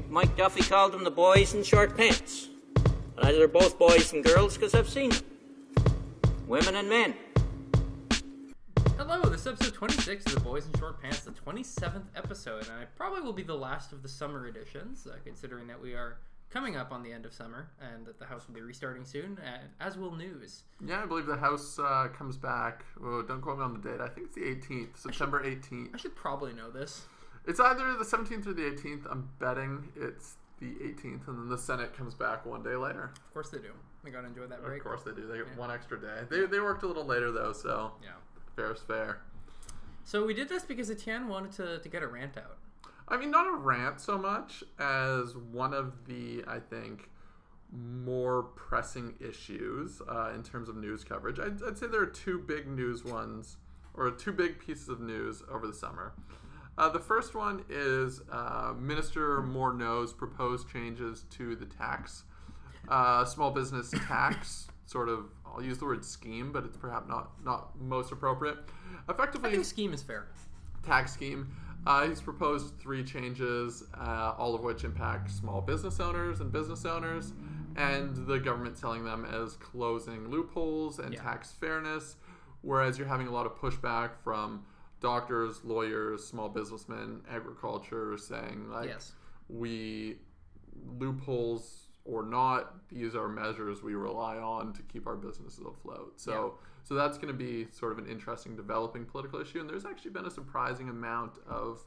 think Mike Duffy called them the boys in short pants. And either they're both boys and girls because I've seen them. Women and men. Hello, this is episode 26 of The Boys in Short Pants, the 27th episode, and I probably will be the last of the summer editions, uh, considering that we are coming up on the end of summer and that the house will be restarting soon, and as will news. Yeah, I believe the house uh, comes back. Oh, don't quote me on the date. I think it's the 18th, September 18th. I should probably know this. It's either the 17th or the 18th. I'm betting it's the 18th, and then the Senate comes back one day later. Of course they do. We gotta enjoy that break. Of course they do. They get one extra day. They, they worked a little later though, so Yeah. fair's fair. So we did this because Etienne wanted to, to get a rant out. I mean, not a rant so much as one of the, I think, more pressing issues uh, in terms of news coverage. I'd, I'd say there are two big news ones, or two big pieces of news over the summer. Uh, the first one is uh, Minister Morneau's proposed changes to the tax, uh, small business tax, sort of. I'll use the word scheme, but it's perhaps not not most appropriate. Effectively, I think scheme is fair. tax scheme. Uh, he's proposed three changes, uh, all of which impact small business owners and business owners, and the government selling them as closing loopholes and Yeah. tax fairness. Whereas you're having a lot of pushback from doctors, lawyers, small businessmen, agriculture saying like, Yes. we loopholes or not, these are measures we rely on to keep our businesses afloat. So, so that's going to be sort of an interesting developing political issue. And there's actually been a surprising amount of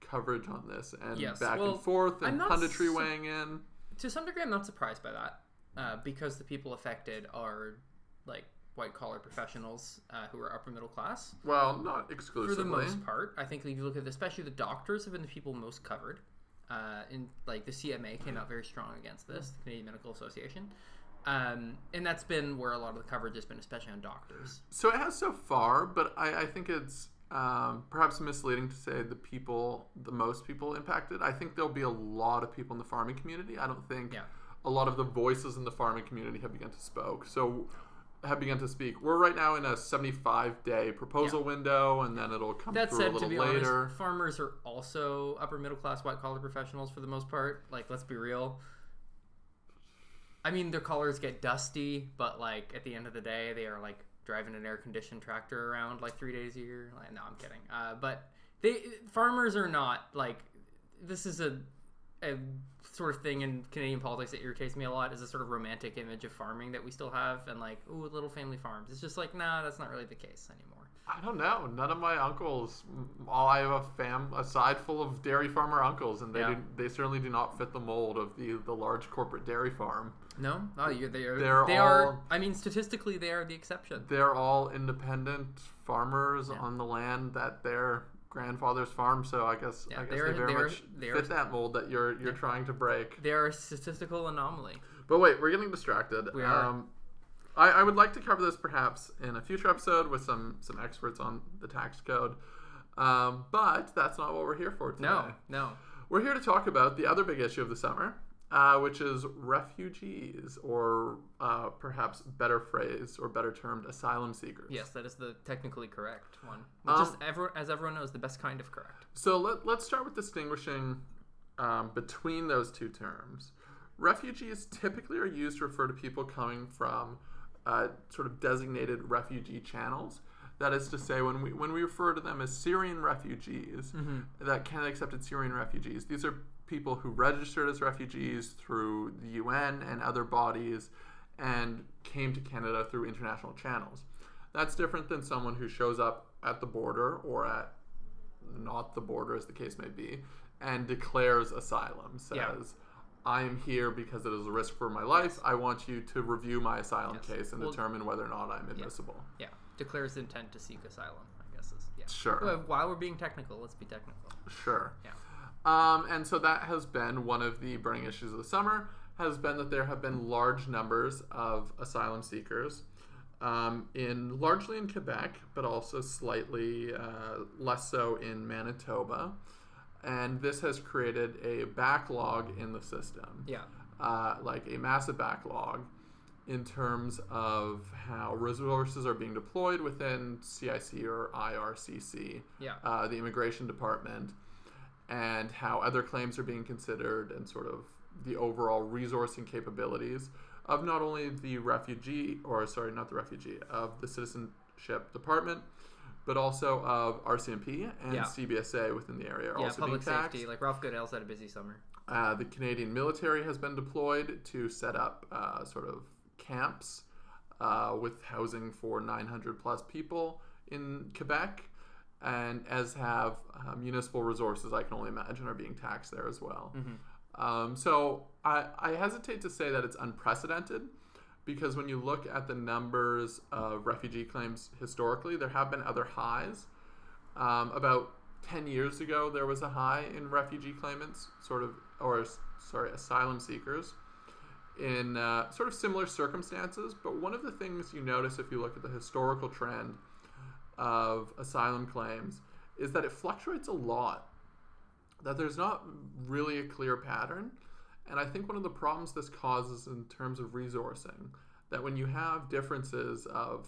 coverage on this and Yes, back well, and forth and punditry su- weighing in. To some degree, I'm not surprised by that uh, because the people affected are like white collar professionals uh, who are upper middle class. Well, not exclusively. for the most part. I think if you look at especially the doctors have been the people most covered. Uh, in like the CMA came out very strong against this, the Canadian Medical Association, um, and that's been where a lot of the coverage has been, especially on doctors. So it has so far, but I, I think it's um, perhaps misleading to say the people, the most people impacted. I think there'll be a lot of people in the farming community. I don't think Yeah. a lot of the voices in the farming community have begun to spoke. So have begun to speak. We're right now in a 75 day proposal window, and then it'll come That through a said, little to be later. honest, farmers are also upper middle class white collar professionals for the most part. Like, let's be real. I mean, their collars get dusty, but like at the end of the day, they are like driving an air conditioned tractor around like three days a year. Like, no, I'm kidding. Uh, but they farmers are not like this is a a sort of thing in Canadian politics that irritates me a lot is a sort of romantic image of farming that we still have and like ooh little family farms. It's just like nah, that's not really the case anymore. I don't know. None of my uncles. All I have a fam, a side full of dairy farmer uncles, and they Yeah. do, they certainly do not fit the mold of the the large corporate dairy farm. No, oh, you they are. They're they are. I mean, statistically, they are the exception. they're all independent farmers on the land that their grandfathers farm, So I guess Yeah, I guess they're- very much they're- fit that mold that you're you're trying to break. They are a statistical anomaly. But wait, we're getting distracted. We are. Um, I, I would like to cover this perhaps in a future episode with some some experts on the tax code. Um, but that's not what we're here for today. No, no. We're here to talk about the other big issue of the summer, uh, which is refugees, or uh, perhaps better phrase or better termed asylum seekers. Yes, that is the technically correct one. Which is, Um, ever, as everyone knows, the best kind of correct. So let, let's start with distinguishing um, between those two terms. Refugees typically are used to refer to people coming from uh, sort of designated refugee channels. That is to say, when we when we refer to them as Syrian refugees, that Canada accepted Syrian refugees, these are people who registered as refugees through the UN and other bodies and came to Canada through international channels. That's different than someone who shows up at the border or at not the border, as the case may be, and declares asylum. Says, Yeah. I am here because it is a risk for my life. I want you to review my asylum Yes. case and Well- determine whether or not I'm admissible. Yeah, declares intent to seek asylum. I guess is yeah. Sure. While we're being technical, let's be technical. Sure. Yeah. Um, and so that has been one of the burning issues of the summer, has been that there have been large numbers of asylum seekers um, in largely in Quebec, but also slightly uh, less so in Manitoba. And this has created a backlog in the system. Yeah. uh, like a massive backlog in terms of how resources are being deployed within CIC or IRCC, Yeah. uh, the immigration department. And how other claims are being considered, and sort of the overall resourcing capabilities of not only the refugee, or sorry, not the refugee, of the Citizenship Department, but also of RCMP and Yeah. CBSA within the area are Yeah, also public being taxed. safety. Like Ralph Goodale's had a busy summer. Uh, the Canadian military has been deployed to set up uh, sort of camps uh, with housing for 900 plus people in Quebec, and as have uh, municipal resources, I can only imagine, are being taxed there as well. Um, so I, I hesitate to say that it's unprecedented because when you look at the numbers of refugee claims historically, there have been other highs. Um, about 10 years ago, there was a high in refugee claimants, sort of, or sorry, asylum seekers, in uh, sort of similar circumstances. But one of the things you notice if you look at the historical trend of asylum claims is that it fluctuates a lot, that there's not really a clear pattern. And I think one of the problems this causes in terms of resourcing, that when you have differences of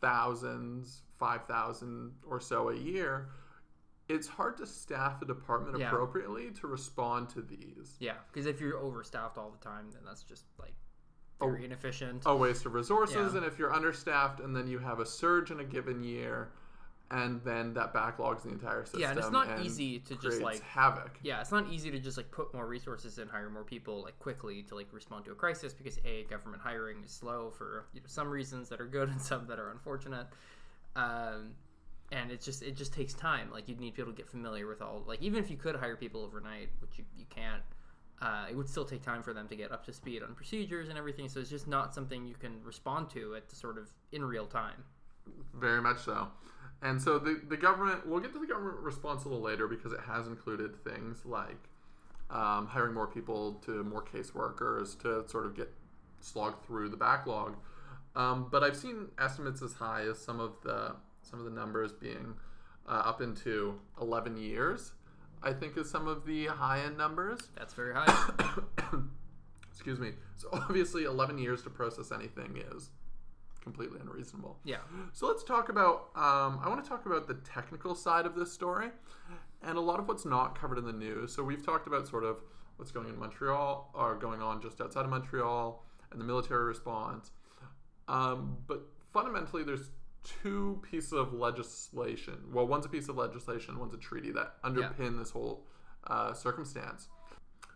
thousands, 5,000 or so a year, it's hard to staff a department Yeah. appropriately to respond to these. Yeah, because if you're overstaffed all the time, then that's just like Oh. very inefficient. a waste of resources Yeah. and if you're understaffed and then you have a surge in a given year and then that backlogs the entire system Yeah, and it's not and easy to just, like- havoc Yeah, it's not easy to just like put more resources and hire more people like quickly to like respond to a crisis because a government hiring is slow for you know, some reasons that are good and some that are unfortunate. Um, and it just it just takes time. Like you'd need people to get familiar with all like even if you could hire people overnight, which you, you can't, uh, it would still take time for them to get up to speed on procedures and everything. So it's just not something you can respond to at the sort of in real time. very much so and so the, the government we'll get to the government response a little later because it has included things like um, hiring more people to more caseworkers to sort of get slogged through the backlog um, but i've seen estimates as high as some of the some of the numbers being uh, up into 11 years i think is some of the high end numbers That's very high. excuse me so obviously 11 years to process anything is completely unreasonable yeah. so let's talk about. Um, I want to talk about the technical side of this story, and a lot of what's not covered in the news. So we've talked about sort of what's going in Montreal or going on just outside of Montreal and the military response. Um, but fundamentally, there's two pieces of legislation. Well, one's a piece of legislation, one's a treaty that underpin this whole uh, circumstance.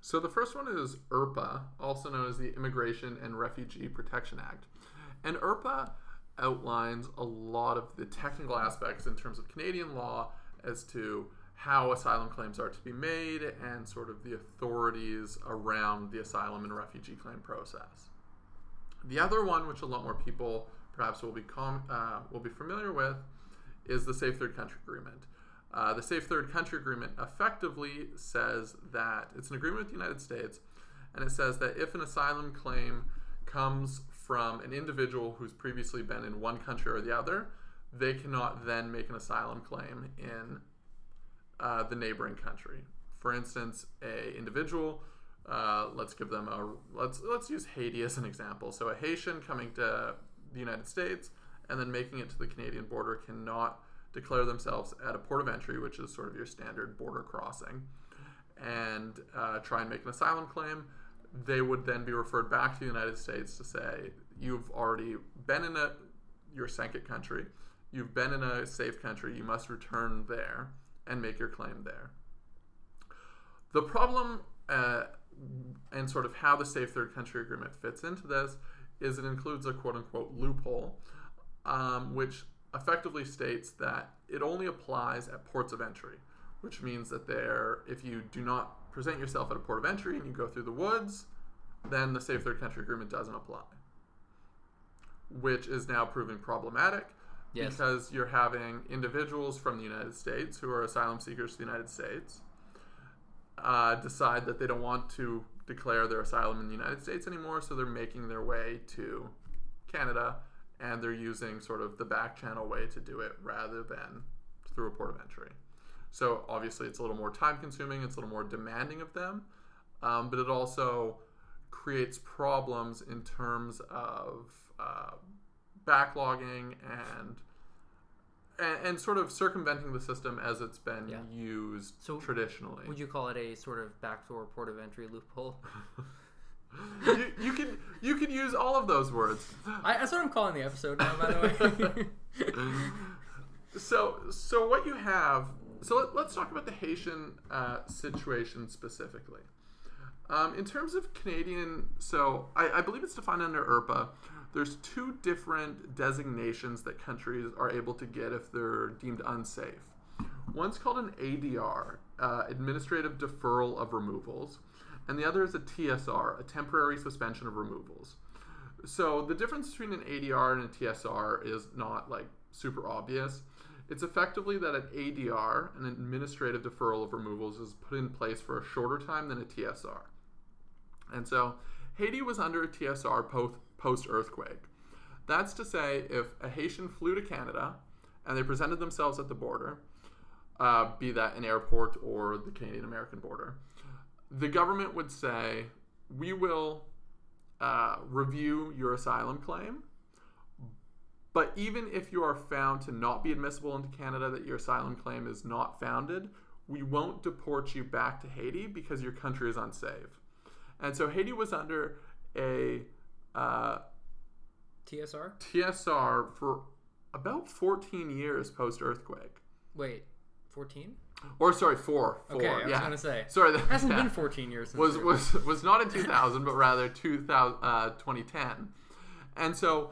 So the first one is IRPA, also known as the Immigration and Refugee Protection Act. And IRPA outlines a lot of the technical aspects in terms of Canadian law as to how asylum claims are to be made and sort of the authorities around the asylum and refugee claim process. The other one, which a lot more people perhaps will be com- uh, will be familiar with, is the Safe Third Country Agreement. Uh, the Safe Third Country Agreement effectively says that it's an agreement with the United States, and it says that if an asylum claim comes from an individual who's previously been in one country or the other, they cannot then make an asylum claim in uh, the neighboring country. For instance, a individual, uh, let's give them a let's let's use Haiti as an example. So a Haitian coming to the United States and then making it to the Canadian border cannot declare themselves at a port of entry, which is sort of your standard border crossing, and uh, try and make an asylum claim. They would then be referred back to the United States to say you've already been in a your second country, you've been in a safe country, you must return there and make your claim there. The problem uh, and sort of how the Safe Third Country Agreement fits into this is it includes a quote unquote loophole, um, which effectively states that it only applies at ports of entry, which means that there, if you do not present yourself at a port of entry and you go through the woods, then the Safe Third Country Agreement doesn't apply, which is now proving problematic Yes. because you're having individuals from the United States who are asylum seekers to the United States uh, decide that they don't want to declare their asylum in the United States anymore, so they're making their way to Canada and they're using sort of the back channel way to do it rather than through a port of entry. So obviously, it's a little more time consuming, it's a little more demanding of them, um, but it also creates problems in terms of uh, backlogging and and, and sort of circumventing the system as it's been Yeah. used So, traditionally. Would you call it a sort of backdoor port of entry loophole? you, you can you can use all of those words. I, that's what I'm calling the episode now, by the way. So so what you have. So let, let's talk about the Haitian uh, situation specifically. Um, in terms of Canadian, so I, I believe it's defined under IRPA. There's two different designations that countries are able to get if they're deemed unsafe. One's called an ADR, uh, Administrative Deferral of Removals, and the other is a TSR, a Temporary Suspension of Removals. So the difference between an ADR and a TSR is not like super obvious. It's effectively that an ADR, an Administrative Deferral of Removals, is put in place for a shorter time than a TSR. And so Haiti was under a TSR post earthquake. That's to say, if a Haitian flew to Canada and they presented themselves at the border, uh, be that an airport or the Canadian American border, the government would say, We will uh, review your asylum claim. But even if you are found to not be admissible into Canada, that your asylum claim is not founded, we won't deport you back to Haiti because your country is unsafe. And so Haiti was under a uh, TSR? TSR for about 14 years post earthquake. Wait, 14? Or sorry, four. Four. Okay, I was yeah. gonna say. Sorry, that hasn't yeah. been 14 years since was was was not in 2000 but rather 2000 uh, 2010 and so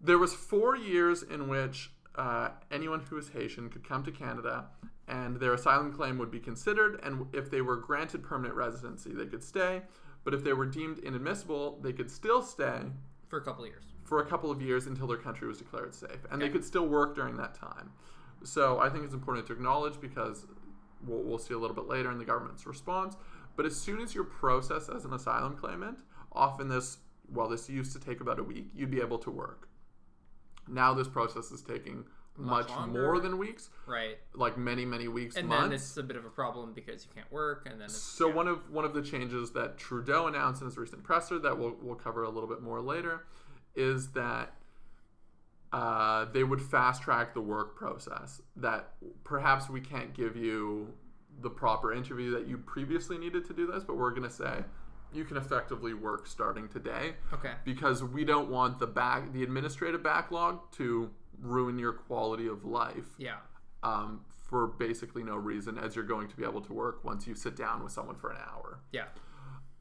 there was four years in which uh, anyone who was haitian could come to canada and their asylum claim would be considered and if they were granted permanent residency they could stay but if they were deemed inadmissible they could still stay for a couple of years. for a couple of years until their country was declared safe, and they could still work during that time. So I think it's important to acknowledge because we'll, we'll see a little bit later in the government's response. But as soon as you're processed as an asylum claimant, often this well, this used to take about a week. You'd be able to work. Now this process is taking Much much, more than weeks, Right. like many many weeks, And months. then it's a bit of a problem because you can't work, and then So yeah. one of one of the changes that Trudeau announced in his recent presser that we'll we'll cover a little bit more later is that uh, they would fast track the work process. That perhaps we can't give you the proper interview that you previously needed to do this, but we're going to say you can effectively work starting today okay. because we don't want the back the administrative backlog to ruin your quality of life Yeah. um, for basically no reason, as you're going to be able to work once you sit down with someone for an hour. Yeah.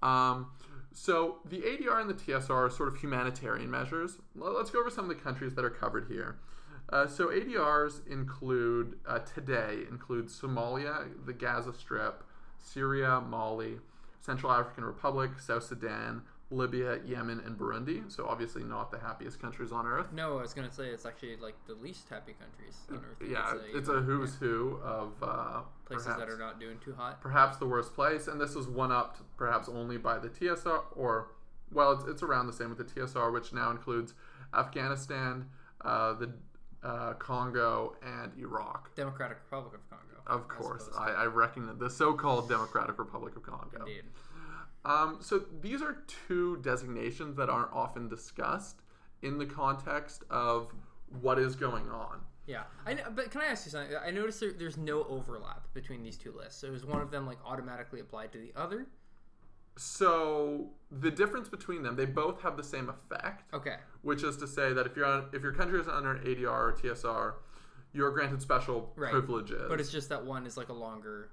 Um, so the ADR and the TSR are sort of humanitarian measures. Let's go over some of the countries that are covered here. Uh, so ADRs include uh, today include Somalia, the Gaza Strip, Syria, Mali, Central African Republic, South Sudan, Libya, Yemen, and Burundi. So obviously not the happiest countries on earth. No, I was gonna say it's actually like the least happy countries on earth. Yeah, could say, it's a who's yeah. who of uh, places perhaps- that are not doing too hot. perhaps the worst place, and this is one upped perhaps only by the TSR, or well, it's, it's around the same with the TSR, which now includes Afghanistan, uh, the uh, Congo, and Iraq. Democratic Republic of Congo. Of course, I, I reckon that the so-called Democratic Republic of Congo. Indeed. Um, so these are two designations that aren't often discussed in the context of what is going on. Yeah, I know, but can I ask you something? I noticed there, there's no overlap between these two lists. So is one of them like automatically applied to the other? So the difference between them, they both have the same effect. Okay. which is to say that if you're on, if your country is under an ADR or TSR, you're granted special Right. privileges. But it's just that one is like a longer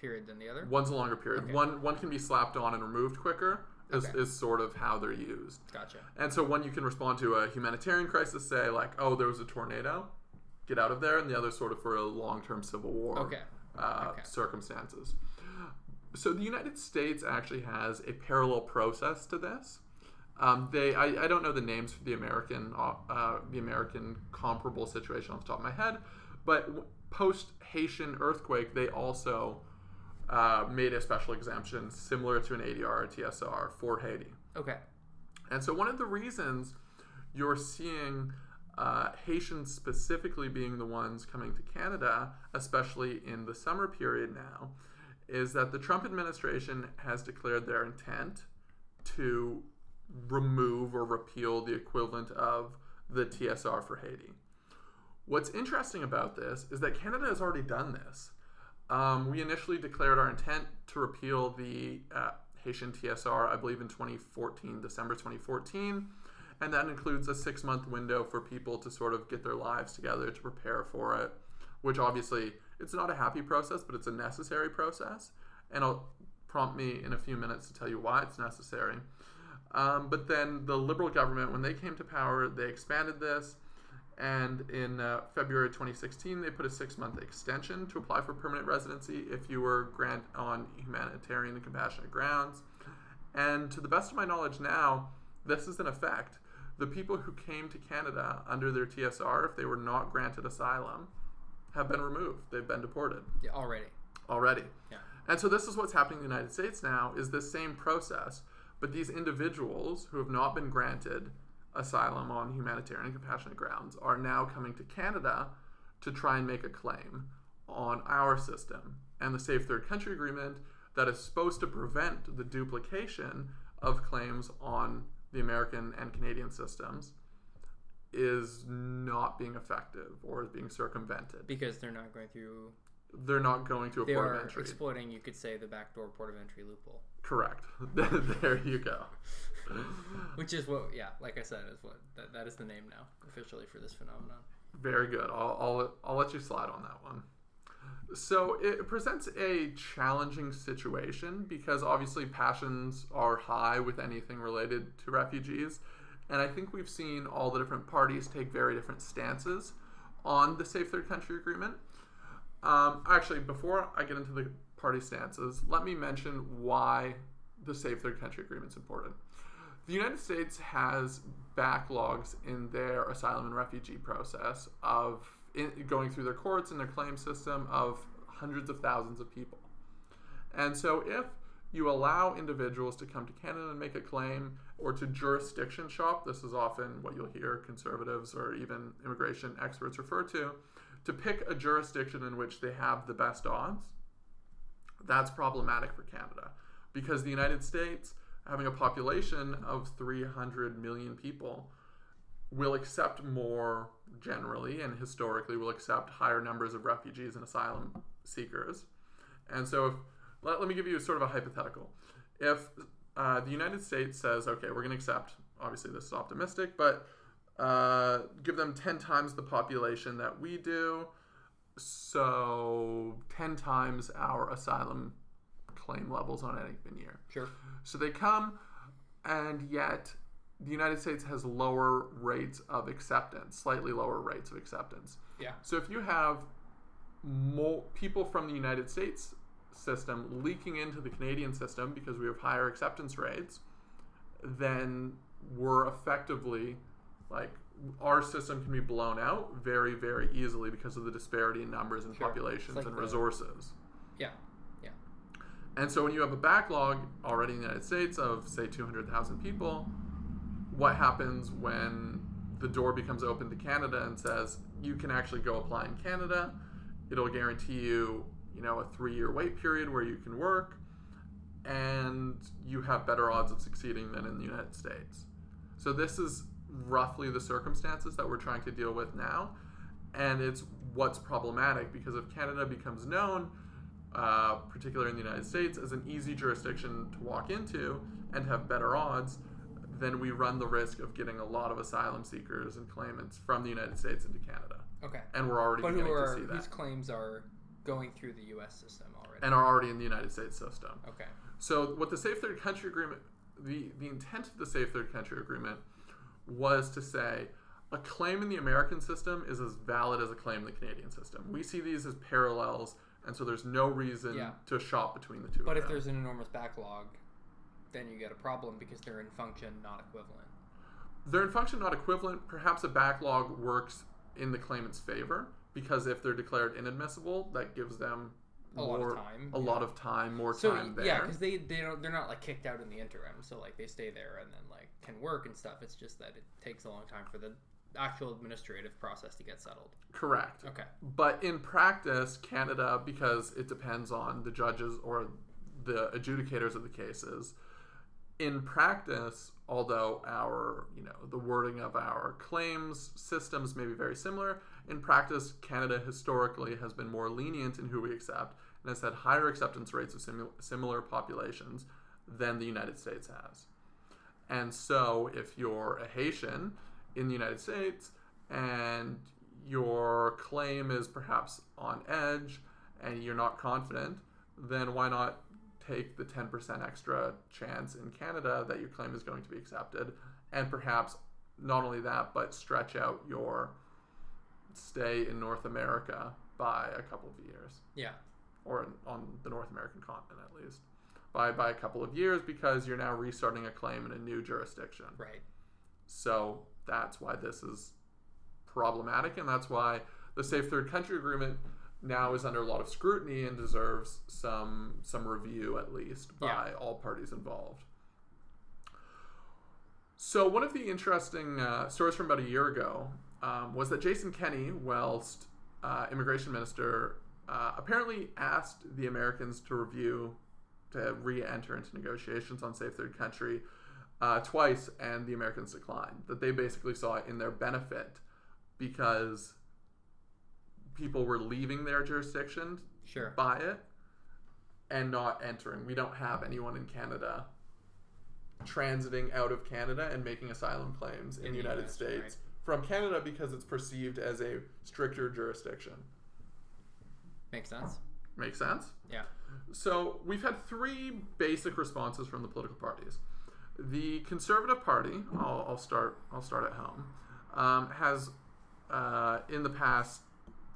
period than the other. one's a longer period. Okay. One one can be slapped on and removed quicker. Is, Okay. is sort of how they're used. Gotcha. And so one you can respond to a humanitarian crisis, say like, oh, there was a tornado, get out of there, and the other sort of for a long term civil war Okay. uh, Okay. circumstances. So the United States actually has a parallel process to this. Um, they, I, I don't know the names for the American, uh, uh, the American comparable situation off the top of my head, but post Haitian earthquake, they also uh, made a special exemption similar to an ADR or TSR for Haiti. Okay. And so, one of the reasons you're seeing uh, Haitians specifically being the ones coming to Canada, especially in the summer period now, is that the Trump administration has declared their intent to remove or repeal the equivalent of the TSR for Haiti. What's interesting about this is that Canada has already done this. Um, we initially declared our intent to repeal the uh, Haitian TSR, I believe, in 2014, December 2014. And that includes a six month window for people to sort of get their lives together to prepare for it, which obviously it's not a happy process, but it's a necessary process. And I'll prompt me in a few minutes to tell you why it's necessary. Um, but then the Liberal government, when they came to power, they expanded this. And in uh, February 2016, they put a six month extension to apply for permanent residency if you were grant on humanitarian and compassionate grounds. And to the best of my knowledge now, this is in effect. The people who came to Canada under their TSR, if they were not granted asylum, have been removed. They've been deported Yeah, already. already. Yeah. And so this is what's happening in the United States now is this same process, but these individuals who have not been granted asylum on humanitarian and compassionate grounds are now coming to Canada to try and make a claim on our system. And the Safe Third Country Agreement that is supposed to prevent the duplication of claims on the American and Canadian systems is not being effective or is being circumvented. Because they're not going through. They're not going to a They port of entry. exploiting, you could say, the backdoor port of entry loophole. Correct. there you go. Which is what, yeah, like I said, is what that, that is the name now officially for this phenomenon. Very good. I'll, I'll, I'll let you slide on that one. So it presents a challenging situation because obviously passions are high with anything related to refugees. And I think we've seen all the different parties take very different stances on the Safe Third Country Agreement. Um, actually, before I get into the party stances, let me mention why the Safe Third Country Agreement is important. The United States has backlogs in their asylum and refugee process of in, going through their courts and their claim system of hundreds of thousands of people. And so if you allow individuals to come to Canada and make a claim or to jurisdiction shop, this is often what you'll hear conservatives or even immigration experts refer to, to pick a jurisdiction in which they have the best odds, that's problematic for Canada because the United States, having a population of 300 million people, will accept more generally and historically will accept higher numbers of refugees and asylum seekers. And so, if, let, let me give you sort of a hypothetical. If uh, the United States says, okay, we're going to accept, obviously this is optimistic, but uh, give them 10 times the population that we do, so 10 times our asylum claim levels on any given year. Sure. So they come, and yet the United States has lower rates of acceptance, slightly lower rates of acceptance. Yeah. So if you have more people from the United States system leaking into the Canadian system because we have higher acceptance rates, then we're effectively like our system can be blown out very, very easily because of the disparity in numbers and Sure. populations like and the- resources. Yeah. And so when you have a backlog already in the United States of say 200,000 people, what happens when the door becomes open to Canada and says you can actually go apply in Canada? It'll guarantee you, you know, a 3-year wait period where you can work and you have better odds of succeeding than in the United States. So this is roughly the circumstances that we're trying to deal with now, and it's what's problematic because if Canada becomes known uh, particularly in the United States, as an easy jurisdiction to walk into and have better odds, then we run the risk of getting a lot of asylum seekers and claimants from the United States into Canada. Okay. And we're already But beginning are to see that. claims are going through the U.S. system already? And are already in the United States system. okay. So what the Safe Third Country Agreement, the, the intent of the Safe Third Country Agreement was to say a claim in the American system is as valid as a claim in the Canadian system. We see these as parallels, and so there's no reason Yeah. to shop between the two. But if them. there's an enormous backlog, then you get a problem because they're in function, not equivalent. They're in function not equivalent. Perhaps a backlog works in the claimant's favor because if they're declared inadmissible, that gives them A lot of more- time, a yeah. lot of time, more So time there. yeah, because they they don't they're not like kicked out in the interim. So like they stay there and then like can work and stuff. It's just that it takes a long time for the actual administrative process to get settled. Correct. Okay. But in practice, Canada, because it depends on the judges or the adjudicators of the cases, in practice, although our, you know, the wording of our claims systems may be very similar, in practice, Canada historically has been more lenient in who we accept and has had higher acceptance rates of simu- similar populations than the United States has. And so, if you're a Haitian in the United States and your claim is perhaps on edge and you're not confident, then why not take the 10% extra chance in Canada that your claim is going to be accepted? And perhaps not only that, but stretch out your stay in North America by a couple of years Yeah. or on the North American continent at least, by by a couple of years because you're now restarting a claim in a new jurisdiction. Right. So that's why this is problematic, and that's why the Safe Third Country Agreement now is under a lot of scrutiny and deserves some some review at least by Yeah. all parties involved. So one of the interesting uh, stories from about a year ago um, was that Jason Kenney, whilst uh, immigration minister, uh, apparently asked the Americans to review to re-enter into negotiations on safe third country uh, twice, and the Americans declined. That they basically saw it in their benefit because people were leaving their jurisdiction Sure. by it and not entering. We don't have anyone in Canada transiting out of Canada and making asylum claims in, In the United US, States right. from Canada because it's perceived as a stricter jurisdiction. Makes sense. Make sense? Yeah. So we've had three basic responses from the political parties. The Conservative Party, I'll, I'll start. I'll start at home. Um, has uh, in the past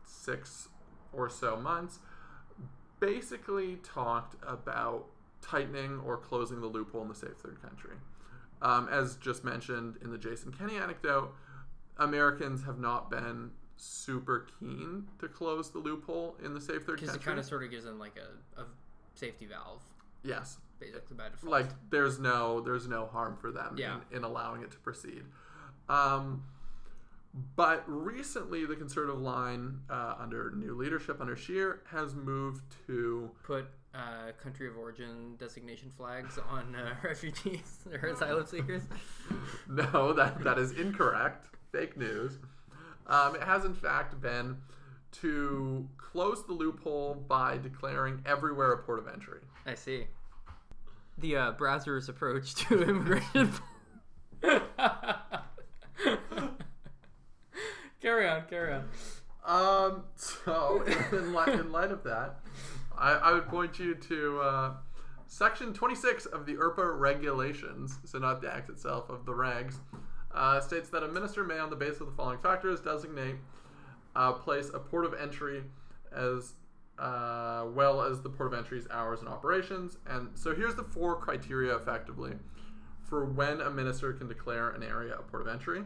six or so months basically talked about tightening or closing the loophole in the safe third country. Um, as just mentioned in the Jason Kenney anecdote, Americans have not been super keen to close the loophole in the safe third country. Because it kind of sort of gives them like a, a safety valve, yes, basically by default. like there's no there's no harm for them Yeah. in, in allowing it to proceed. Um, but recently, the conservative line uh, under new leadership under Scheer has moved to put uh, country of origin designation flags on uh, refugees or asylum seekers. no that that is incorrect fake news. Um, it has in fact been to close the loophole by declaring everywhere a port of entry. I see. The uh, Brazzers approach to immigration. carry on, carry on. Um, so in light, in light of that, I, I would point you to uh, section 26 of the IRPA regulations, so not the act itself, of the regs, uh, states that a minister may, on the basis of the following factors, designate, uh, place a port of entry as well as the port of entry's hours and operations. And so here's the four criteria effectively for when a minister can declare an area a port of entry.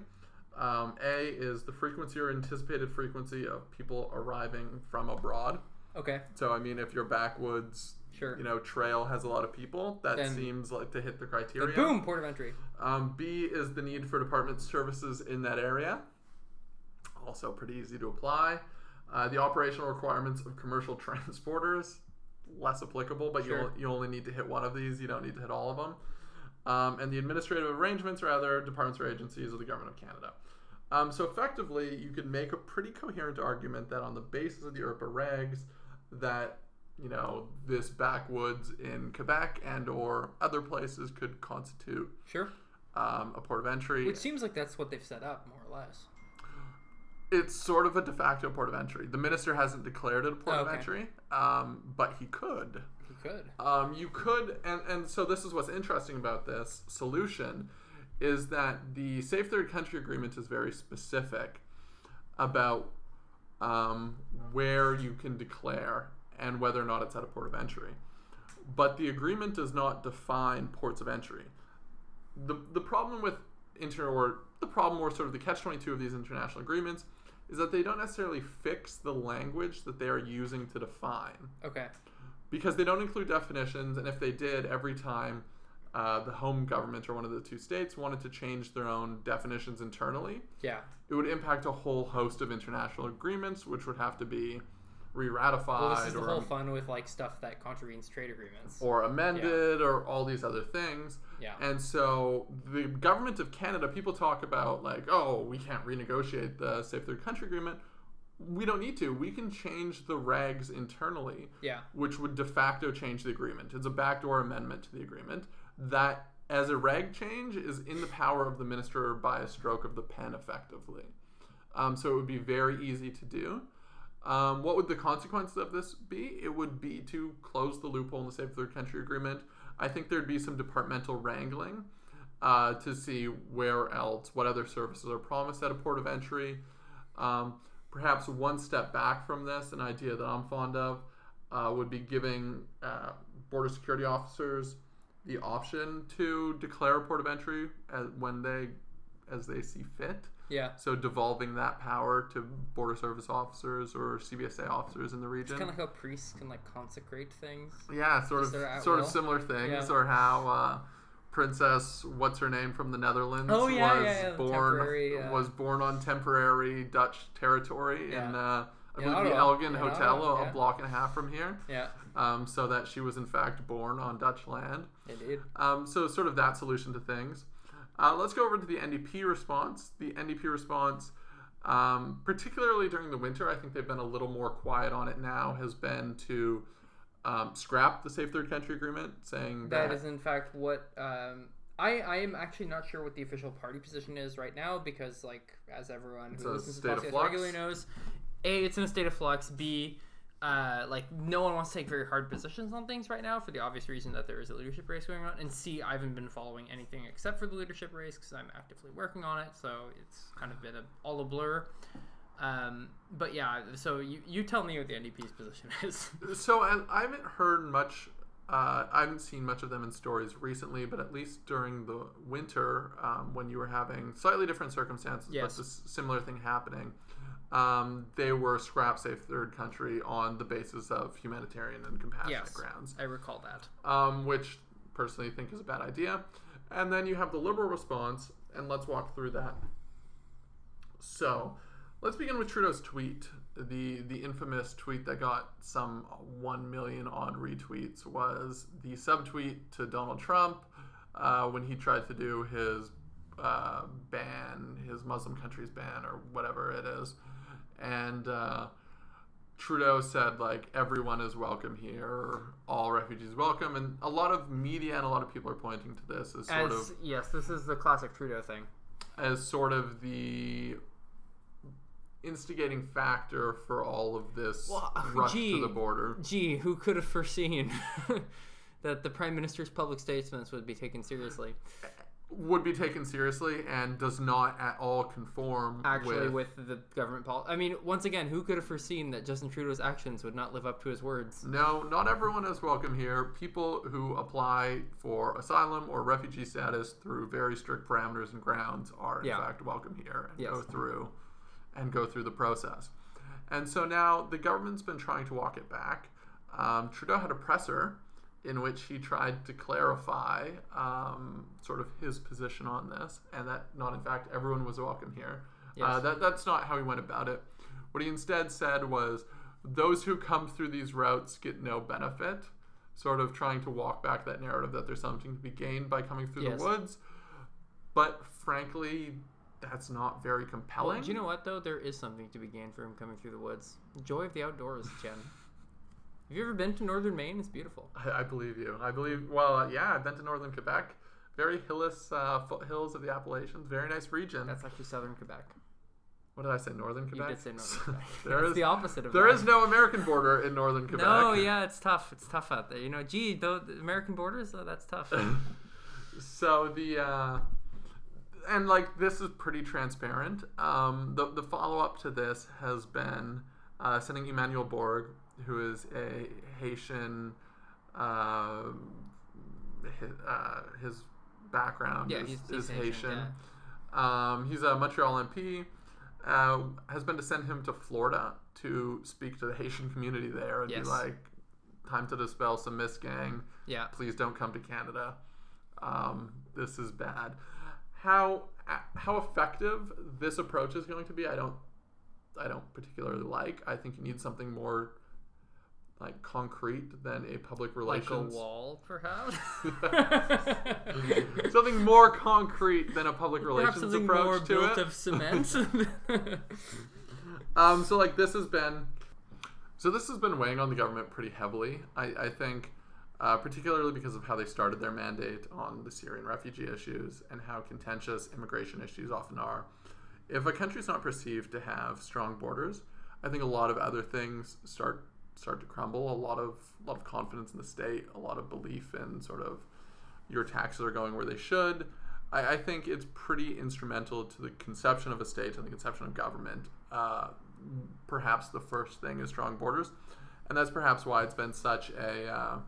Um, a is the frequency or anticipated frequency of people arriving from abroad. Okay, So I mean, if your backwoods, sure. you know, trail has a lot of people, that Then- seems like to hit the criteria. boom, port of entry. Um, B is the need for department services in that area. Also pretty easy to apply. Uh, the operational requirements of commercial transporters, less applicable, but Sure. you you only need to hit one of these. You don't need to hit all of them. Um, and the administrative arrangements or other departments or agencies of the government of Canada. Um, so effectively, you could make a pretty coherent argument that on the basis of the IRPA regs, that you know this backwoods in Quebec and or other places could constitute Sure. um, a port of entry. Which seems like that's what they've set up, more or less. It's sort of a de facto port of entry. The minister hasn't declared it a port Oh, of entry, um, but he could. You could. Um, you could, and, and so this is what's interesting about this solution is that the Safe Third Country Agreement is very specific about um, where you can declare and whether or not it's at a port of entry. But the agreement does not define ports of entry. The, the problem with inter or the problem or sort of the catch 22 of these international agreements is that they don't necessarily fix the language that they are using to define Okay. because they don't include definitions and if they did every time uh, the home government or one of the two states wanted to change their own definitions internally Yeah. it would impact a whole host of international agreements which would have to be re-ratified Well, this is the or whole fun with like stuff that contravenes trade agreements. or amended or all these other things. Yeah. And so the government of Canada, people talk about like, oh, we can't renegotiate the Safe Third Country Agreement. We don't need to. We can change the regs internally, yeah. which would de facto change the agreement. It's a backdoor amendment to the agreement that, as a reg change, is in the power of the minister by a stroke of the pen, effectively. Um, so it would be very easy to do. Um, what would the consequences of this be? It would be to close the loophole in the Safe Third Country Agreement. I think there'd be some departmental wrangling uh, to see where else, what other services are promised at a port of entry. Um, perhaps one step back from this, an idea that I'm fond of, uh, would be giving uh, border security officers the option to declare a port of entry as, when they, as they see fit. Yeah. So devolving that power to border service officers or CBSA officers in the region. It's kind of like how priests can like consecrate things. yeah, sort of sort of similar things, Yeah. or how uh, Princess what's her name from the Netherlands Oh, yeah, was yeah, born uh, was born on temporary Dutch territory in uh, I believe the. Elgin In Hotel, Ottawa, a, a block and a half from here. Yeah. Um, so that she was in fact born on Dutch land. Indeed. Um, so sort of that solution to things. Uh, let's go over to the NDP response. The NDP response, um, particularly during the winter, I think they've been a little more quiet on it now, has been to um, scrap the Safe Third Country Agreement, saying that, That is in fact what um, I I am actually not sure what the official party position is right now because like as everyone who listens to podcasts regularly knows, a it's in a state of flux. B uh, like no one wants to take very hard positions on things right now for the obvious reason that there is a leadership race going on. And C, I haven't been following anything except for the leadership race because I'm actively working on it, so it's kind of been a, all a blur. Um, but yeah, so you, you tell me what the NDP's position is. So I, I haven't heard much. Uh, I haven't seen much of them in stories recently, but at least during the winter, um, when you were having slightly different circumstances, Yes. but this similar thing happening, um, they were scrap safe third country on the basis of humanitarian and compassionate yes, grounds, I recall that. um, which personally think is a bad idea. And then you have the liberal response, and let's walk through that. So, let's begin with Trudeau's tweet. The the infamous tweet that got some one million odd retweets was the subtweet to Donald Trump uh, when he tried to do his uh, ban, his Muslim countries ban, or whatever it is, and. Uh, Trudeau said like everyone is welcome here, all refugees welcome, and a lot of media and a lot of people are pointing to this as sort As of yes, this is the classic Trudeau thing. as sort of the instigating factor for all of this Well, rush gee. to the border. Gee, who could have foreseen that the prime minister's public statements would be taken seriously? Would be taken seriously and does not at all conform Actually, with, with, the government policy. I mean, once again, who could have foreseen that Justin Trudeau's actions would not live up to his words? No, not everyone is welcome here. People who apply for asylum or refugee status through very strict parameters and grounds are in Yeah. fact welcome here and Yes. go through and go through the process. And so now the government's been trying to walk it back. Um, Trudeau had a presser in which he tried to clarify um, sort of his position on this, and that not in fact everyone was welcome here. Uh, Yes. that that's not how he went about it. What he instead said was, those who come through these routes get no benefit. Sort of trying to walk back that narrative that there's something to be gained by coming through Yes. the woods. But frankly, that's not very compelling. Do you know what though? There is something to be gained from coming through the woods. Joy of the outdoors, Jen. Have you ever been to northern Maine? It's beautiful. I, I believe you. I believe. Well, uh, yeah, I've been to northern Quebec. Very hillis uh, foothills of the Appalachians. Very nice region. That's actually southern Quebec. what did I say? Northern Quebec. You did say northern Quebec. there is the opposite of there that. is no American border in northern Quebec. No, yeah, it's tough. It's tough out there. You know, gee, though the American borders, uh, that's tough. so the uh, and like this is pretty transparent. Um, the the follow up to this has been uh, sending Emmanuel Borg, who is a Haitian. Uh, his, uh, his background Yeah, is, he's- is he's Haitian, Haitian. Um, he's a Montreal MP. Uh, has been to send him to Florida to speak to the Haitian community there and Yes. be like, time to dispel some misgang yeah. please don't come to Canada. Um, this is bad. How how effective this approach is going to be, I don't I don't particularly like. I think you need something more like concrete than a public relations Like a wall, perhaps. something more concrete than a public Perhaps relations something approach more to built it. of cement. Um, so like this has been, so this has been weighing on the government pretty heavily. I, I think, uh, particularly because of how they started their mandate on the Syrian refugee issues and how contentious immigration issues often are. If a country's not perceived to have strong borders, I think a lot of other things start start to crumble. A lot of a lot of confidence in the state, a lot of belief in sort of your taxes are going where they should. I, I think it's pretty instrumental to the conception of a state and the conception of government. Uh, perhaps the first thing is strong borders, and that's perhaps why it's been such a uh,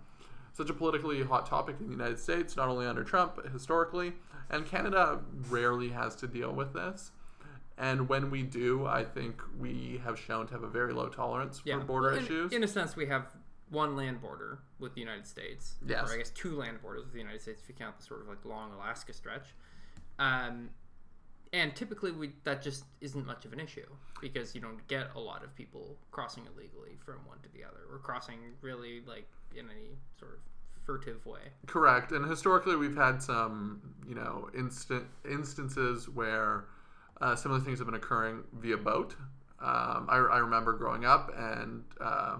such a politically hot topic in the United States, not only under Trump but historically. And Canada rarely has to deal with this. And when we do, I think we have shown to have a very low tolerance for border Well, in, issues. In a sense, we have one land border with the United States. Yes. Or I guess two land borders with the United States if you count the sort of like long Alaska stretch. Um, and typically, we that just isn't much of an issue because you don't get a lot of people crossing illegally from one to the other or crossing really like in any sort of furtive way. Correct. And historically, we've had some, you know, instant instances where uh, similar things have been occurring via boat. Um, I, I remember growing up and uh,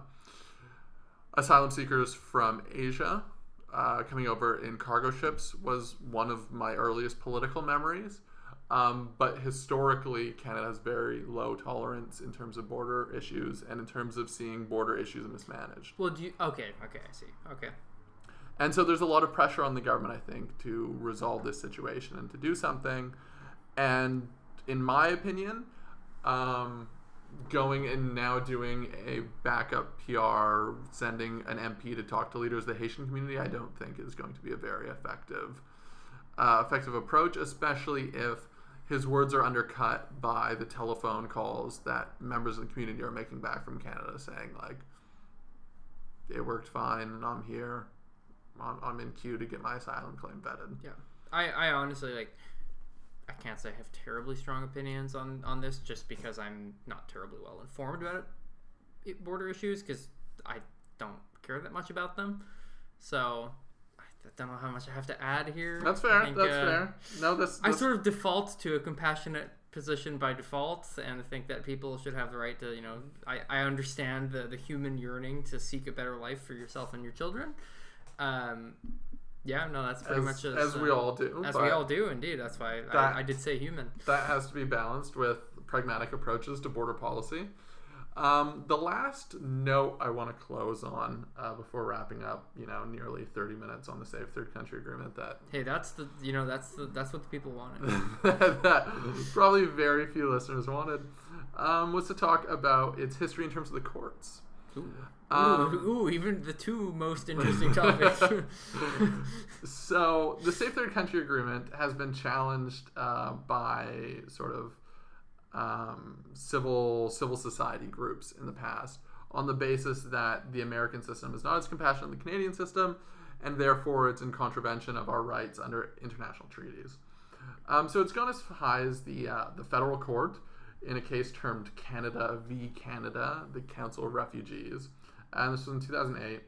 asylum seekers from Asia uh, coming over in cargo ships was one of my earliest political memories. Um, but historically, Canada has very low tolerance in terms of border issues and in terms of seeing border issues mismanaged. Well, do you? Okay, okay, I see. Okay. And so there's a lot of pressure on the government, I think, to resolve this situation and to do something. And in my opinion, um, going and now doing a backup PR, sending an MP to talk to leaders of the Haitian community, I don't think is going to be a very effective, uh, effective approach, especially if his words are undercut by the telephone calls that members of the community are making back from Canada, saying like, "It worked fine, and I'm here." I'm, I'm in queue to get my asylum claim vetted. Yeah, I, I honestly like. I can't say I have terribly strong opinions on on this, just because I'm not terribly well informed about it, border issues, because I don't care that much about them. So I don't know how much I have to add here. That's fair. think, That's uh, fair. No, this. I sort of default to a compassionate position by default, and think that people should have the right to, you know, I, I understand the, the human yearning to seek a better life for yourself and your children. Um, yeah, no, that's pretty as, much as, as we uh, all do. as we all do, indeed. That's why that- I, I did say human. that has to be balanced with pragmatic approaches to border policy. Um, the last note I want to close on uh, before wrapping up, you know, nearly 30 minutes on the Safe Third Country Agreement that Hey, that's the you know that's the that's what the people wanted. that probably very few listeners wanted um, was to talk about its history in terms of the courts. Ooh. Um, ooh, ooh, even the two most interesting topics. so the Safe Third Country Agreement has been challenged uh, by sort of um, civil civil society groups in the past on the basis that the American system is not as compassionate as the Canadian system, and therefore it's in contravention of our rights under international treaties. Um, so it's gone as high as the uh, the federal court in a case termed Canada v. Canada, the Council of Refugees, and this was in 2008.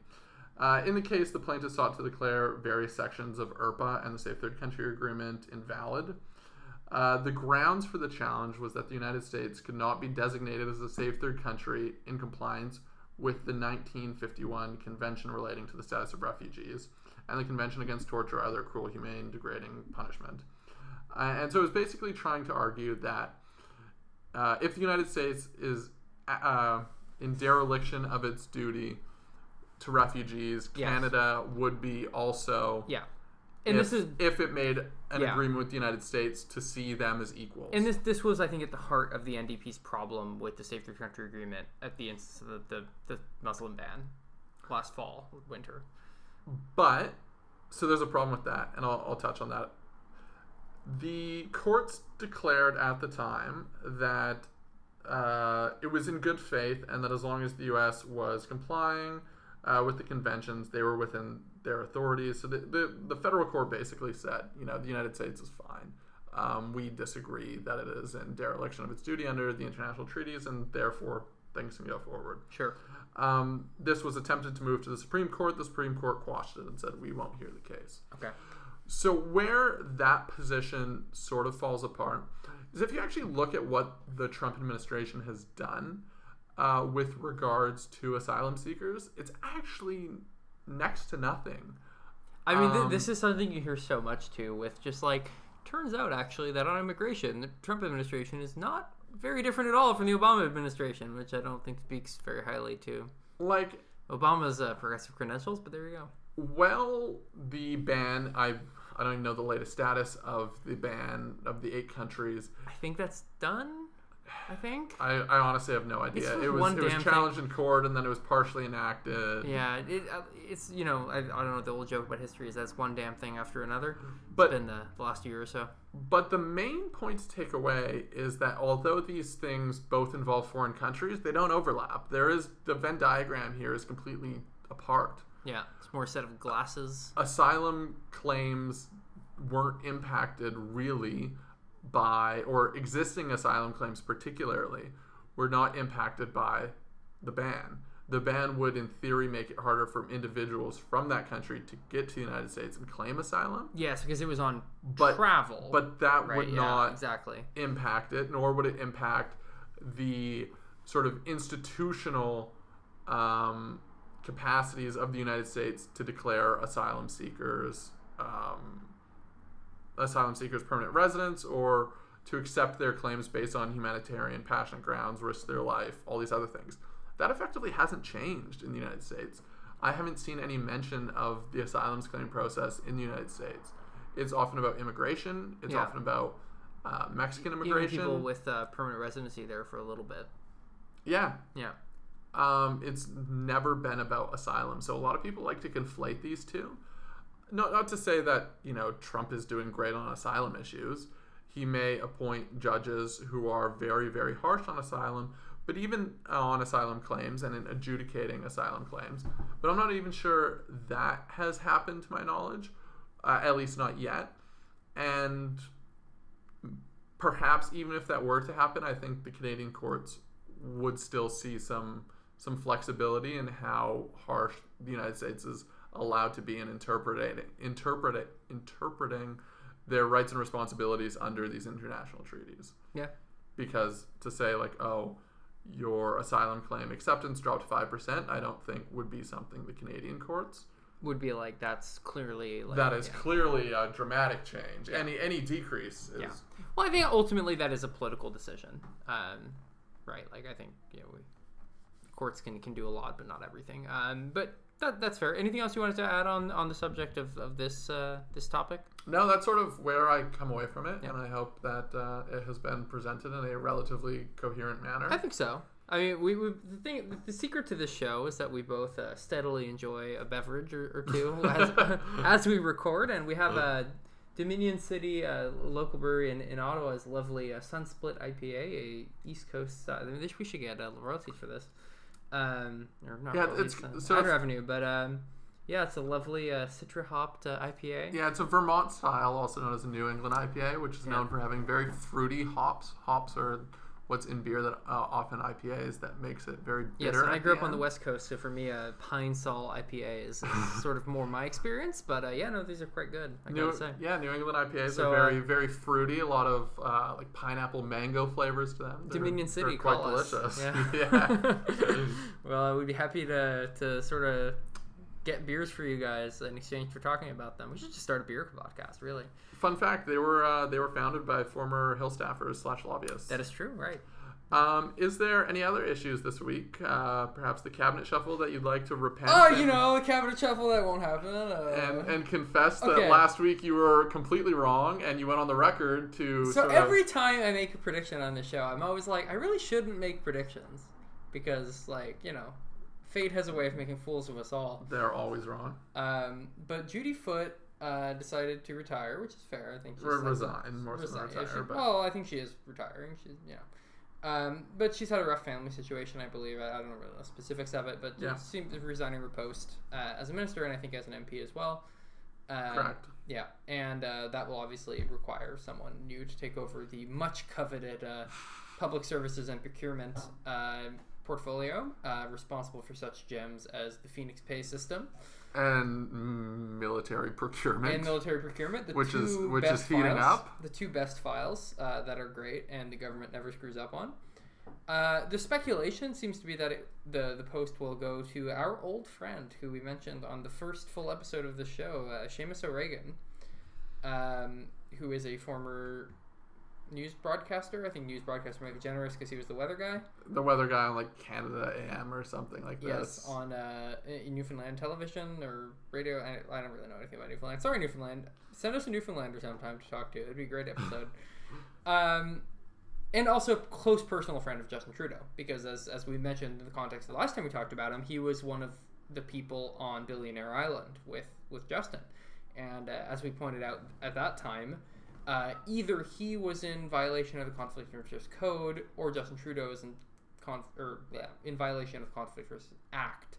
Uh, in the case, the plaintiff sought to declare various sections of IRPA and the Safe Third Country Agreement invalid. Uh, the grounds for the challenge was that the United States could not be designated as a safe third country in compliance with the 1951 Convention relating to the status of refugees and the Convention against torture or other cruel, humane, degrading punishment. Uh, and so it was basically trying to argue that uh, if the United States is uh, in dereliction of its duty to refugees, Yes. Canada would be also yeah, and if, this is if it made an Yeah. agreement with the United States to see them as equals. And this this was, I think, at the heart of the NDP's problem with the Safe Third Country Agreement at the instance of the, the, the Muslim ban last fall, winter. But so there's a problem with that, and I'll, I'll touch on that. The courts declared at the time that uh, it was in good faith, and that as long as the U.S. was complying uh, with the conventions, they were within their authorities. So the, the the federal court basically said, you know, the United States is fine. Um, we disagree that it is in dereliction of its duty under the international treaties, and therefore things can go forward. Sure. Um, this was attempted to move to the Supreme Court. The Supreme Court quashed it and said, we won't hear the case. Okay. So, where that position sort of falls apart is if you actually look at what the Trump administration has done uh, with regards to asylum seekers, it's actually next to nothing. I mean, th- Um, this is something you hear so much too. With just like, turns out actually that on immigration, the Trump administration is not very different at all from the Obama administration, which I don't think speaks very highly to Like, Obama's uh, progressive credentials. But there you go. well, the ban, I, I don't even know the latest status of the ban of the eight countries. I think that's done. I think. I, I honestly have no idea. It was one it was damn thing. challenged in court and then it was partially enacted. Yeah, it, uh, it's you know I, I don't know the old joke about history is that's one damn thing after another. But- the, the last year or so. But the main point to take away is that although these things both involve foreign countries, they don't overlap. There is the Venn diagram here is completely apart. Yeah, it's more a set of glasses. Asylum claims weren't impacted really by, or existing asylum claims particularly, were not impacted by the ban. The ban would, in theory, make it harder for individuals from that country to get to the United States and claim asylum. Yes, because it was on But- travel. But that right, would yeah, not exactly. impact it, nor would it impact the sort of institutional um, capacities of the United States to declare asylum seekers um, asylum seekers permanent residents or to accept their claims based on humanitarian passionate grounds, risk their life, all these other things. That effectively hasn't changed in the United States. I haven't seen any mention of the asylums claim process in the United States. It's often about immigration. It's Yeah. often about uh, Mexican Even immigration. people with uh, permanent residency there for a little bit. yeah, Yeah. Um, it's never been about asylum. So a lot of people like to conflate these two. Not, not to say that you know Trump is doing great on asylum issues. He may appoint judges who are very very harsh on asylum, but even on asylum claims and in adjudicating asylum claims. But I'm not even sure that has happened to my knowledge, uh, at least not yet. And perhaps even if that were to happen, I think the Canadian courts would still see some some flexibility in how harsh the United States is allowed to be in interpreting interpreting interpreting their rights and responsibilities under these international treaties. Yeah. Because to say like, oh, your asylum claim acceptance dropped five percent, I don't think would be something the Canadian courts. Would be like that's clearly like that is yeah. clearly a dramatic change. Any any decrease is Yeah. Well, I think ultimately that is a political decision. Um, right. Like I think you know we, courts can can do a lot, but not everything. Um, but that that's fair. Anything else you wanted to add on on the subject of, of this uh, this topic? No, that's sort of where I come away from it, Yeah. and I hope that uh, it has been presented in a relatively coherent manner. I think so. I mean, we, we the thing the secret to this show is that we both uh, steadily enjoy a beverage or, or two as, as we record, and we have a Dominion City uh, local brewery in, in Ottawa's lovely uh, Sunsplit IPA, a East Coast. Uh, I mean, we should get uh, royalties for this, um, or not Yeah, it's- uh, so ad it's- revenue, but um, yeah, it's a lovely uh, citra hopped uh, IPA. Yeah, it's a Vermont style, also known as a New England IPA, which is Yeah. known for having very fruity hops. Hops are what's in beer that uh, often IPAs that makes it very bitter. Yes, and I grew up on the West Coast, so for me, a Pine Sol IPA is, sort of more my experience. But uh, yeah, no, these are quite good. I New, gotta say. yeah, New England IPAs So, are very, uh, very fruity. A lot of uh, like pineapple, mango flavors to them. They're- Dominion they're City, quite call us. delicious. Yeah. yeah. well, I would be happy to to sort of get beers for you guys in exchange for talking about them. We should just start a beer podcast, really. Fun fact: they were uh, they were founded by former Hill staffers slash lobbyists. That is true, right? Um, is there any other issues this week? Uh, perhaps the cabinet shuffle that you'd like to repent? Oh, and- you know, the cabinet shuffle that won't happen. Uh, and and confess that Okay. last week you were completely wrong and you went on the record to so sort of- every time I make a prediction on the show, I'm always like, I really shouldn't make predictions because, like, you know, fate has a way of making fools of us all. they're always wrong. Um, but Judy Foote uh, decided to retire, which is fair. I think she's Re- like- resign more so than retire, she- but well, I think she is retiring. She's you know. Um, but she's had a rough family situation, I believe. I, I don't really know the specifics of it, but Yeah. yeah. seems resigning her post uh, as a minister and I think as an MP as well. Um, correct. Yeah, and uh, that will obviously require someone new to take over the much coveted uh, public services and procurement uh, portfolio, uh, responsible for such gems as the Phoenix Pay system and military procurement. and military procurement. The Which two is- which best is heating files, up. The two best files uh, that are great and the government never screws up on. Uh, the speculation seems to be that it, the the post will go to our old friend who we mentioned on the first full episode of the show, uh, Seamus O'Regan, um, who is a former news broadcaster. I think news broadcaster might be generous because he was the weather guy. the weather guy on like Canada AM or something like Yes, this. on uh, in Newfoundland television or radio. I, I don't really know anything about Newfoundland. Sorry, Newfoundland. Send us a Newfoundlander sometime to talk to. It'd be a great episode. um, and also a close personal friend of Justin Trudeau because, as as we mentioned in the context of the last time we talked about him, he was one of the people on Billionaire Island with with Justin. And uh, as we pointed out at that time, uh, either he was in violation of the Conflict of Interest Code or Justin Trudeau is in conf- or yeah, in violation of Conflict of Interest Act.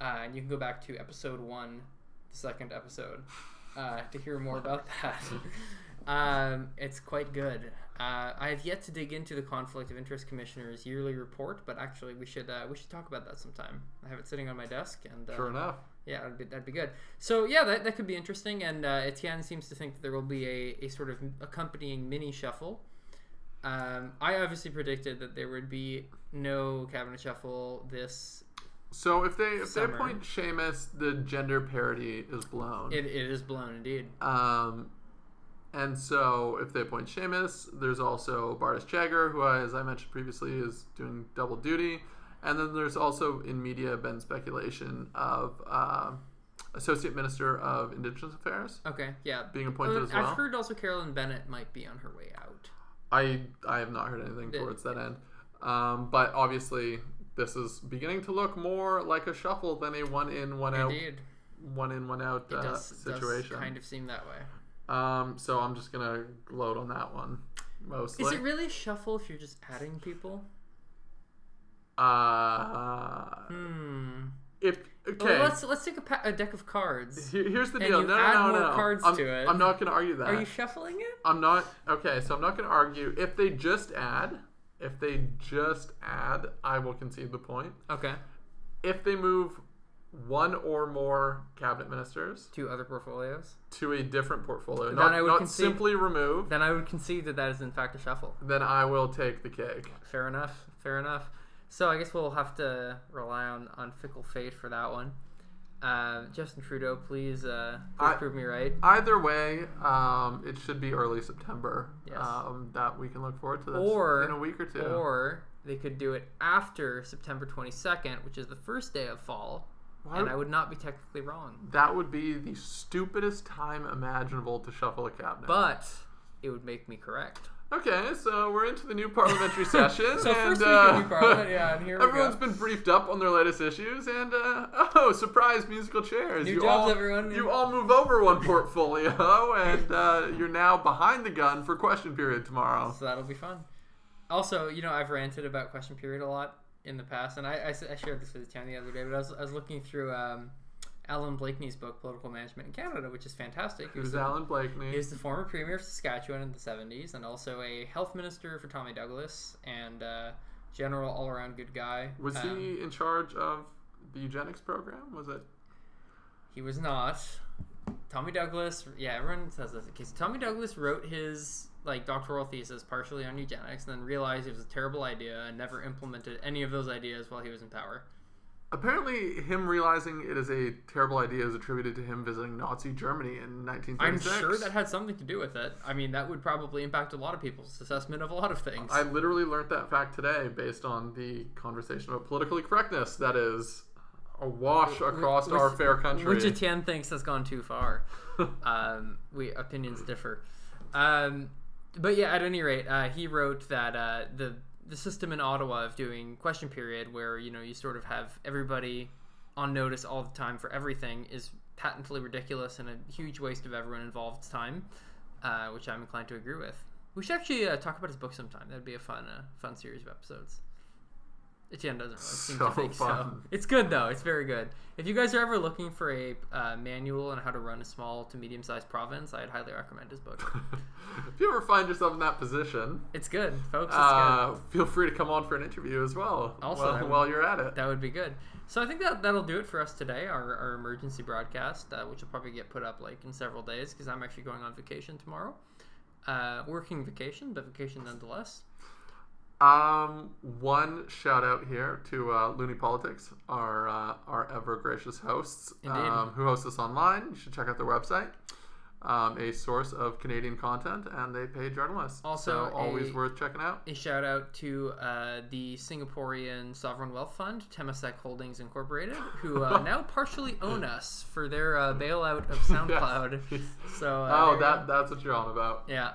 Uh, and you can go back to episode one, the second episode, uh, to hear more about that. um, it's quite good. Uh, I have yet to dig into the Conflict of Interest Commissioner's yearly report, but actually we should uh, we should talk about that sometime. I have it sitting on my desk, and uh, Sure enough. Yeah, that'd be, that'd be good. So yeah, that, that could be interesting. And uh, Etienne seems to think that there will be a, a sort of accompanying mini shuffle. Um, I obviously predicted that there would be no cabinet shuffle this. So if they if they Summer. appoint Seamus, the gender parity is blown. It, it is blown indeed. Um, and so if they appoint Seamus, there's also Bardish Chagger, who, as I mentioned previously, is doing double duty. And then there's also in media been speculation of uh, Associate Minister of Indigenous Affairs Okay, yeah. being appointed Uh, as well. I've heard also Carolyn Bennett might be on her way out. I I have not heard anything towards that end. Um, but obviously, this is beginning to look more like a shuffle than a one in, one out, Indeed, one in, one out it uh, does, situation. does kind of seem that way. Um, so I'm just gonna gloat on that one mostly. Is it really a shuffle if you're just adding people? Uh, Hmm. if okay. Well, let's let's take a, pa- a deck of cards. Here- here's the deal. you no, no, add no, more no. cards I'm, to it. I'm not gonna argue that. Are you shuffling it? I'm not. Okay, so I'm not gonna argue. If they just add, if they just add, I will concede the point. Okay. If they move one or more cabinet ministers to other portfolios. to a different portfolio, Then not, I would not concede- simply remove, Then I would concede that that is in fact a shuffle. then I will take the cake. Fair enough. Fair enough. So I guess we'll have to rely on, on fickle fate for that one. Uh, Justin Trudeau, please, uh, please I- prove me right. Either way, um, it should be early September. Yes. Um, that we can look forward to this Or in a week or two. Or they could do it after September 22nd, which is the first day of fall, Why and I would not be technically wrong. That would be the stupidest time imaginable to shuffle a cabinet. But it would make me correct. Okay, so we're into the new parliamentary session. So and, first week uh, of new parliament, yeah, and here we Everyone's been briefed up on their latest issues, and uh, oh, surprise! Musical chairs. New you jobs, all, everyone. You all move over one portfolio, and uh, you're now behind the gun for question period tomorrow. So that'll be fun. Also, you know, I've ranted about question period a lot in the past, and I shared this with Chan the other day, but I was, I was looking through um, Allan Blakeney's book, Political Management in Canada, which is fantastic. Who's Allan Blakeney? He was the former premier of Saskatchewan in the 70s and also a health minister for Tommy Douglas and uh, general all around good guy. Was Um, he in charge of the eugenics program? Was it? He was not. Tommy Douglas, yeah, everyone says this. Because Tommy Douglas wrote his like doctoral thesis partially on eugenics, and then realized it was a terrible idea and never implemented any of those ideas while he was in power. Apparently, him realizing it is a terrible idea is attributed to him visiting Nazi Germany in 1936. I'm sure that had something to do with it. I mean, that would probably impact a lot of people's assessment of a lot of things. I literally learned that fact today based on the conversation about politically correctness that is awash across Which- our fair country. Which Etienne thinks has gone too far. um, we opinions differ. Um, but yeah, at any rate, uh, he wrote that uh, the the system in Ottawa of doing question period, where you know you sort of have everybody on notice all the time for everything, is patently ridiculous and a huge waste of everyone involved's time, uh, which I'm inclined to agree with. We should actually uh, talk about his book sometime. That'd be a fun uh, fun series of episodes. Jen doesn't really seem So to think so. It's good though. It's very good. If you guys are ever looking for a uh, manual on how to run a small to medium sized province, I'd highly recommend his book. if you ever find yourself in that position, it's good, folks. It's uh, feel free to come on for an interview as well. Also, while, would- while you're at it. That would be good. So I think that that'll do it for us today. Our, our emergency broadcast, uh, which will probably get put up like in several days because I'm actually going on vacation tomorrow. Uh, working vacation, but vacation nonetheless. Um, one shout out here to uh, Loonie Politics, our uh, our ever gracious hosts, um, who host us online. You should check out their website. Um, a source of Canadian content, and they pay journalists. Also so always a- worth checking out. A shout out to uh, the Singaporean Sovereign Wealth Fund, Temasek Holdings Incorporated, who uh, now partially own us for their uh, bailout of SoundCloud. Yes. So uh, oh, that that's what you're on about. yeah,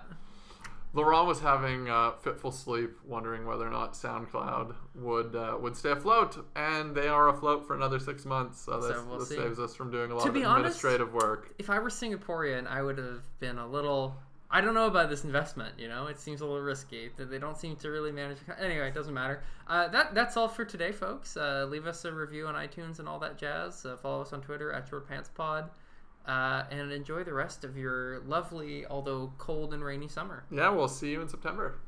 Laurent was having uh, fitful sleep, wondering whether or not SoundCloud would uh, would stay afloat, and they are afloat for another six months. So this, we'll this saves us from doing a lot To of be honest- administrative work. if I were Singaporean, I would have been a little. I don't know about this investment. You know, it seems a little risky. That they don't seem to really manage. Anyway, it doesn't matter. Uh, that that's all for today, folks. Uh, leave us a review on iTunes and all that jazz. Uh, follow us on Twitter at ShortPantsPod, uh, and enjoy the rest of your lovely, although cold and rainy summer. Yeah, we'll see you in September.